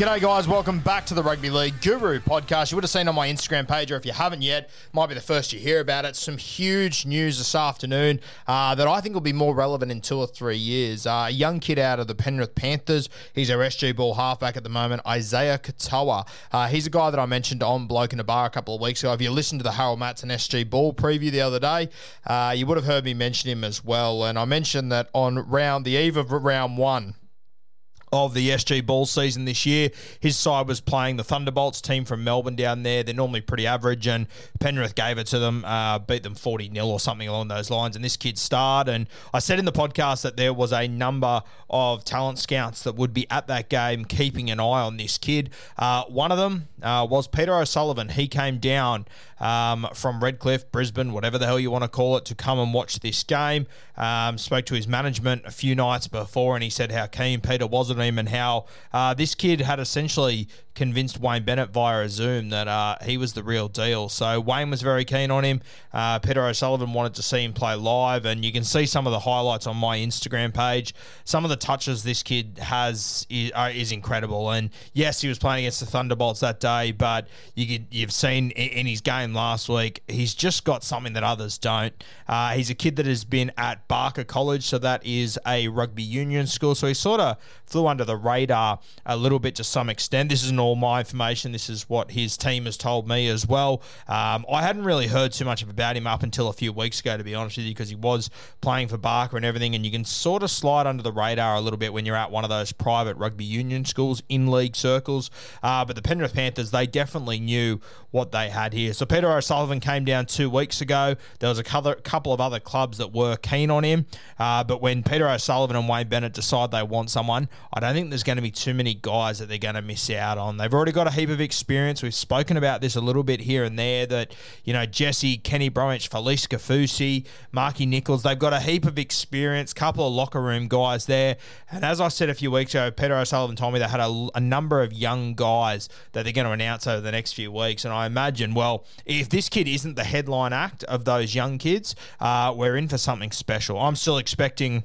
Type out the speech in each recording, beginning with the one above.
G'day, guys. Welcome back to the Rugby League Guru podcast. You would have seen on my Instagram page, or if you haven't yet, might be the first you hear about it. Some huge news this afternoon uh, that I think will be more relevant in two or three years. Uh, a young kid out of the Penrith Panthers. He's our SG ball halfback at the moment, Isaiah Katoa. Uh, he's a guy that I mentioned on Bloke in a Bar a couple of weeks ago. If you listened to the Harold Matthews SG ball preview the other day, uh, you would have heard me mention him as well. And I mentioned that on round the eve of round one of the SG Ball season this year. His side was playing the Thunderbolts team from Melbourne down there. They're normally pretty average, and Penrith gave it to them, uh, beat them 40 0 or something along those lines. And this kid starred. And I said in the podcast that there was a number of talent scouts that would be at that game keeping an eye on this kid. Uh, one of them uh, was Peter O'Sullivan. He came down um, from Redcliffe, Brisbane, whatever the hell you want to call it, to come and watch this game. Um, spoke to his management a few nights before, and he said how keen Peter was on him and how uh, this kid had essentially convinced Wayne Bennett via a Zoom that uh, he was the real deal. So Wayne was very keen on him. Uh, Peter O'Sullivan wanted to see him play live, and you can see some of the highlights on my Instagram page. Some of the touches this kid has is, uh, is incredible. And yes, he was playing against the Thunderbolts that day, but you could, you've seen in, his game last week, he's just got something that others don't. Uh, he's a kid that has been at Barker College, so that is a rugby union school. So he sort of flew under the radar a little bit to some extent. This isn't all my information. This is what his team has told me as well. Um, I hadn't really heard too much about him up until a few weeks ago, to be honest with you, because he was playing for Barker and everything. And you can sort of slide under the radar a little bit when you're at one of those private rugby union schools in league circles. Uh, but the Penrith Panthers, they definitely knew what they had here. So Peter O'Sullivan came down two weeks ago. There was a couple of other clubs that were keen on him. Uh, but when Peter O'Sullivan and Wayne Bennett decide they want someone, I don't think there's going to be too many guys that they're going to miss out on. They've already got a heap of experience. We've spoken about this a little bit here and there that, you know, Jesse, Kenny Bromwich, Felise Kaufusi, Marky Nicholls, they've got a heap of experience, couple of locker room guys there. And as I said a few weeks ago, Peter O'Sullivan told me they had a, a number of young guys that they're going to announce over the next few weeks. And I imagine, well, if this kid isn't the headline act of those young kids, uh, we're in for something special. I'm still expecting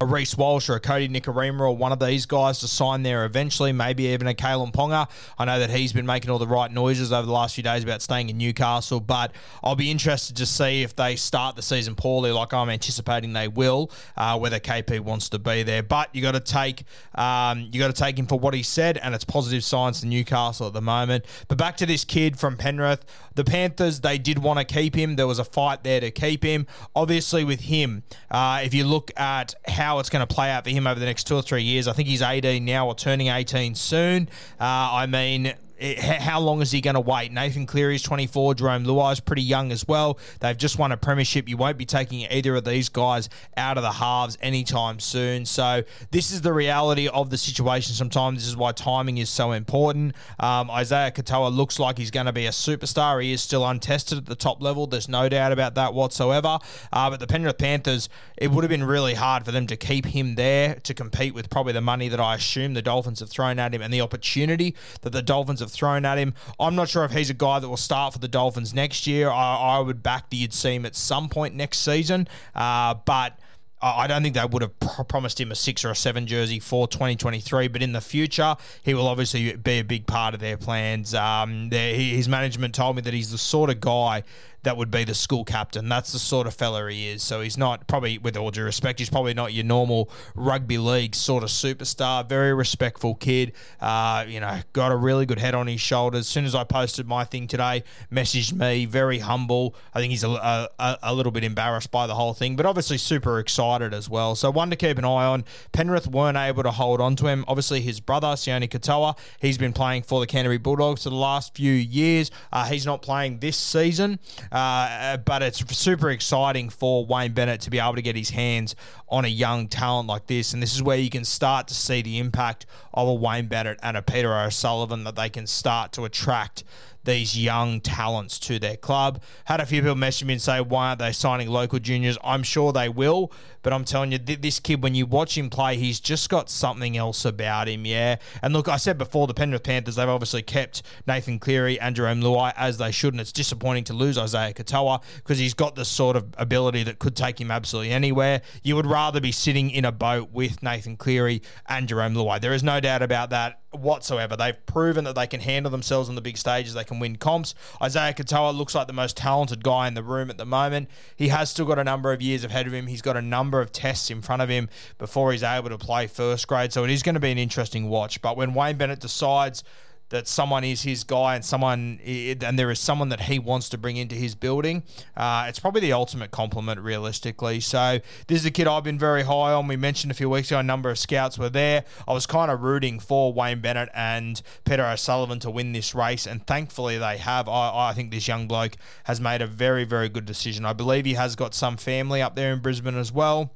a Reece Walsh or a Kodi Nikorima or one of these guys to sign there eventually, maybe even a Kalyn Ponga. I know that he's been making all the right noises over the last few days about staying in Newcastle, but I'll be interested to see if they start the season poorly, like I'm anticipating they will, uh, whether KP wants to be there. But you got to take um, you got to take him for what he said, and it's positive signs to Newcastle at the moment. But back to this kid from Penrith, the Panthers they did want to keep him. There was a fight there to keep him. Obviously, with him, uh, if you look at how how it's going to play out for him over the next two or three years. I think he's 18 now or turning 18 soon. Uh, I mean, it, how long is he going to wait? Nathan Cleary's 24, Jarome Luai's pretty young as well. They've just won a premiership. You won't be taking either of these guys out of the halves anytime soon. So this is the reality of the situation. Sometimes this is why timing is so important. Um, Isaiah Katoa looks like he's going to be a superstar. He is still untested at the top level. There's no doubt about that whatsoever. Uh, but the Penrith Panthers, it would have been really hard for them to keep him there to compete with probably the money that I assume the Dolphins have thrown at him and the opportunity that the Dolphins have thrown at him. I'm not sure if he's a guy that will start for the Dolphins next year. I, I would back that you'd see him at some point next season, uh, but. I don't think they would have pr- promised him a six or a seven jersey for 2023, but in the future, he will obviously be a big part of their plans. Um, his management told me that he's the sort of guy that would be the school captain. That's the sort of fella he is. So he's not probably, with all due respect, he's probably not your normal rugby league sort of superstar. Very respectful kid. Uh, you know, got a really good head on his shoulders. As soon as I posted my thing today, messaged me. Very humble. I think he's a, a, a little bit embarrassed by the whole thing, but obviously super excited as well. So one to keep an eye on. Penrith weren't able to hold on to him. Obviously, his brother Sione Katoa, he's been playing for the Canterbury Bulldogs for the last few years. Uh, he's not playing this season. Uh, but it's super exciting for Wayne Bennett to be able to get his hands on a young talent like this. And this is where you can start to see the impact of a Wayne Bennett and a Peter O'Sullivan that they can start to attract these young talents to their club. Had a few people message me and say, why aren't they signing local juniors? I'm sure they will, but I'm telling you, this kid, when you watch him play, he's just got something else about him, yeah. And look, I said before, the Penrith Panthers, they've obviously kept Nathan Cleary and Jarome Luai as they should, and it's disappointing to lose Isaiah Katoa because he's got the sort of ability that could take him absolutely anywhere. You would rather be sitting in a boat with Nathan Cleary and Jarome Luai. There is no doubt about that whatsoever. They've proven that they can handle themselves on the big stages. They can win comps. Isaiah Katoa looks like the most talented guy in the room at the moment. He has still got a number of years ahead of him. He's got a number of tests in front of him before he's able to play first grade. So it is going to be an interesting watch. But when Wayne Bennett decides that someone is his guy and someone and there is someone that he wants to bring into his building. Uh, it's probably the ultimate compliment, realistically. So this is a kid I've been very high on. We mentioned a few weeks ago a number of scouts were there. I was kind of rooting for Wayne Bennett and Peter O'Sullivan to win this race, and thankfully they have. I, I think this young bloke has made a very very good decision. I believe he has got some family up there in Brisbane as well.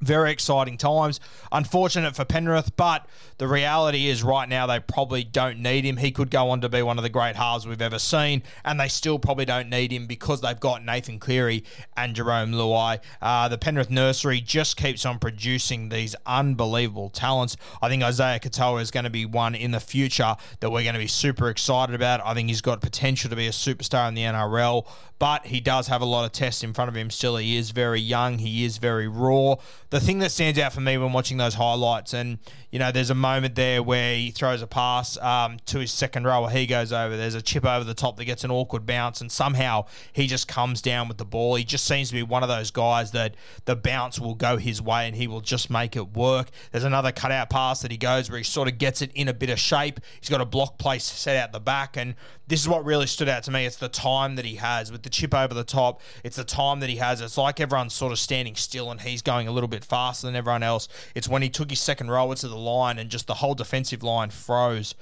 Very exciting times. Unfortunate for Penrith, but the reality is right now they probably don't need him. He could go on to be one of the great halves we've ever seen, and they still probably don't need him because they've got Nathan Cleary and Jarome Luai. Uh, the Penrith nursery just keeps on producing these unbelievable talents. I think Isaiah Katoa is going to be one in the future that we're going to be super excited about. I think he's got potential to be a superstar in the NRL, but he does have a lot of tests in front of him still. He is very young, he is very raw the thing that stands out for me when watching those highlights, and you know, there's a moment there where he throws a pass um, to his second row, he goes over. There's a chip over the top that gets an awkward bounce, and somehow he just comes down with the ball. He just seems to be one of those guys that the bounce will go his way and he will just make it work. There's another cutout pass that he goes where he sort of gets it in a bit of shape. He's got a block place set out the back, and this is what really stood out to me. It's the time that he has with the chip over the top. It's the time that he has. It's like everyone's sort of standing still and he's going a little bit faster than everyone else. It's when he took his second rower to the line and just the whole defensive line froze.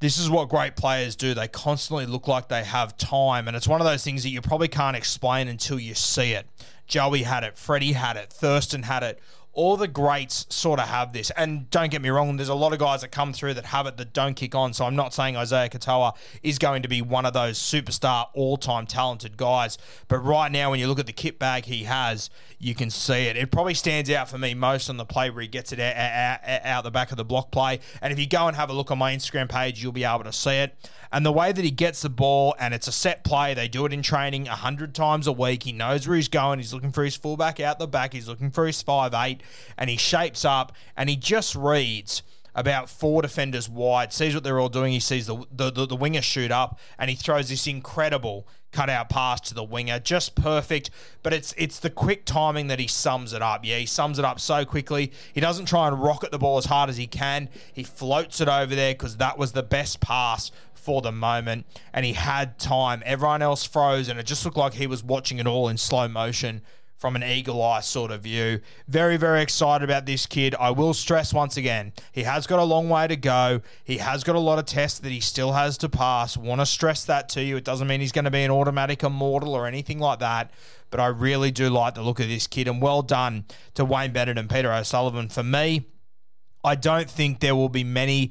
This is what great players do. They constantly look like they have time, and it's one of those things that you probably can't explain until you see it. Joey had it, Freddie had it, Thurston had it all the greats sort of have this. And don't get me wrong, there's a lot of guys that come through that have it that don't kick on. So I'm not saying Isaiah Katoa is going to be one of those superstar, all time talented guys. But right now, when you look at the kit bag he has, you can see it. It probably stands out for me most on the play where he gets it out, out, out the back of the block play. And if you go and have a look on my Instagram page, you'll be able to see it. And the way that he gets the ball, and it's a set play, they do it in training a hundred times a week. He knows where he's going. He's looking for his fullback out the back. He's looking for his five eight, and he shapes up, and he just reads about four defenders wide, sees what they're all doing. He sees the, the, the, the winger shoot up, and he throws this incredible cutout pass to the winger, just perfect. But it's it's the quick timing that he sums it up. Yeah, he sums it up so quickly. He doesn't try and rocket the ball as hard as he can. He floats it over there because that was the best pass for the moment, and he had time. Everyone else froze, and it just looked like he was watching it all in slow motion from an eagle eye sort of view. Very, very excited about this kid. I will stress once again, he has got a long way to go. He has got a lot of tests that he still has to pass. Want to stress that to you. It doesn't mean he's going to be an automatic immortal or anything like that. But I really do like the look of this kid, and well done to Wayne Bennett and Peter O'Sullivan. For me, I don't think there will be many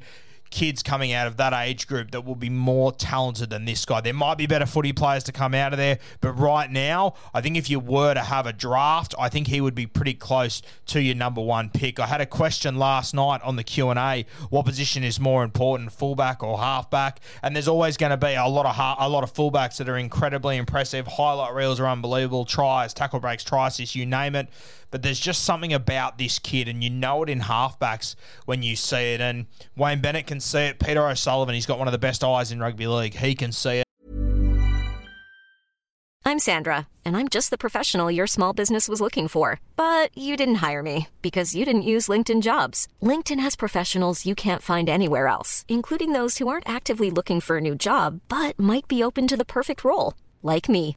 kids coming out of that age group that will be more talented than this guy. There might be better footy players to come out of there, but right now, I think if you were to have a draft, I think he would be pretty close to your number one pick. I had a question last night on the Q and A: what position is more important, fullback or halfback? And there's always going to be a lot of a lot of fullbacks that are incredibly impressive. Highlight reels are unbelievable. Tries, tackle breaks, tries, you name it but there's just something about this kid, and you know it in halfbacks when you see it. And Wayne Bennett can see it. Peter O'Sullivan, he's got one of the best eyes in rugby league. He can see it. I'm Sandra, and I'm just the professional your small business was looking for. But you didn't hire me because you didn't use LinkedIn jobs. LinkedIn has professionals you can't find anywhere else, including those who aren't actively looking for a new job but might be open to the perfect role, like me.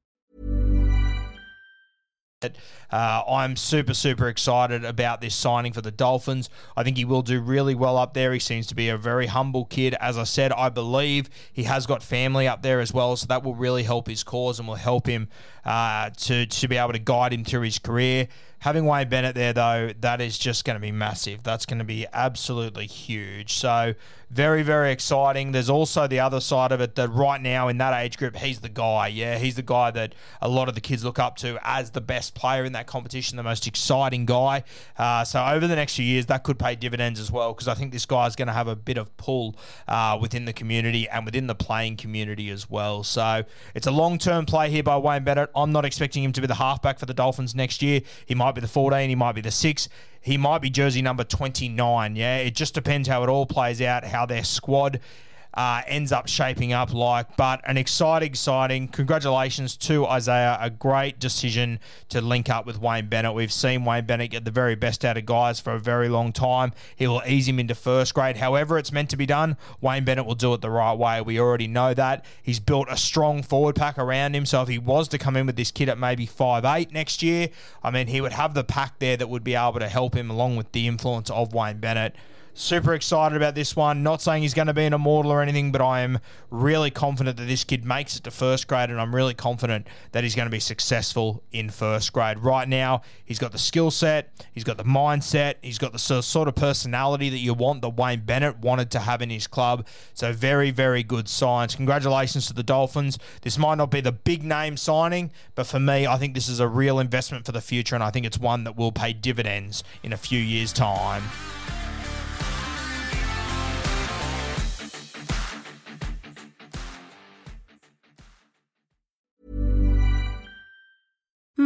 Uh, I'm super, super excited about this signing for the Dolphins. I think he will do really well up there. He seems to be a very humble kid. As I said, I believe he has got family up there as well, so that will really help his cause and will help him uh, to, to be able to guide him through his career. Having Wayne Bennett there, though, that is just going to be massive. That's going to be absolutely huge. So, very, very exciting. There's also the other side of it that right now in that age group, he's the guy. Yeah, he's the guy that a lot of the kids look up to as the best player in that competition, the most exciting guy. Uh, so, over the next few years, that could pay dividends as well because I think this guy is going to have a bit of pull uh, within the community and within the playing community as well. So, it's a long term play here by Wayne Bennett. I'm not expecting him to be the halfback for the Dolphins next year. He might be the 14, he might be the 6 he might be jersey number 29. Yeah, it just depends how it all plays out, how their squad uh, ends up shaping up like. But an exciting, exciting. Congratulations to Isaiah. A great decision to link up with Wayne Bennett. We've seen Wayne Bennett get the very best out of guys for a very long time. He will ease him into first grade. However, it's meant to be done. Wayne Bennett will do it the right way. We already know that. He's built a strong forward pack around him. So if he was to come in with this kid at maybe five eight next year, I mean, he would have the pack there that would be able to help him along with the influence of Wayne Bennett. Super excited about this one. Not saying he's going to be an immortal or anything, but I am really confident that this kid makes it to first grade, and I'm really confident that he's going to be successful in first grade. Right now, he's got the skill set, he's got the mindset, he's got the sort of personality that you want that Wayne Bennett wanted to have in his club. So, very, very good signs. Congratulations to the Dolphins. This might not be the big name signing, but for me, I think this is a real investment for the future, and I think it's one that will pay dividends in a few years' time.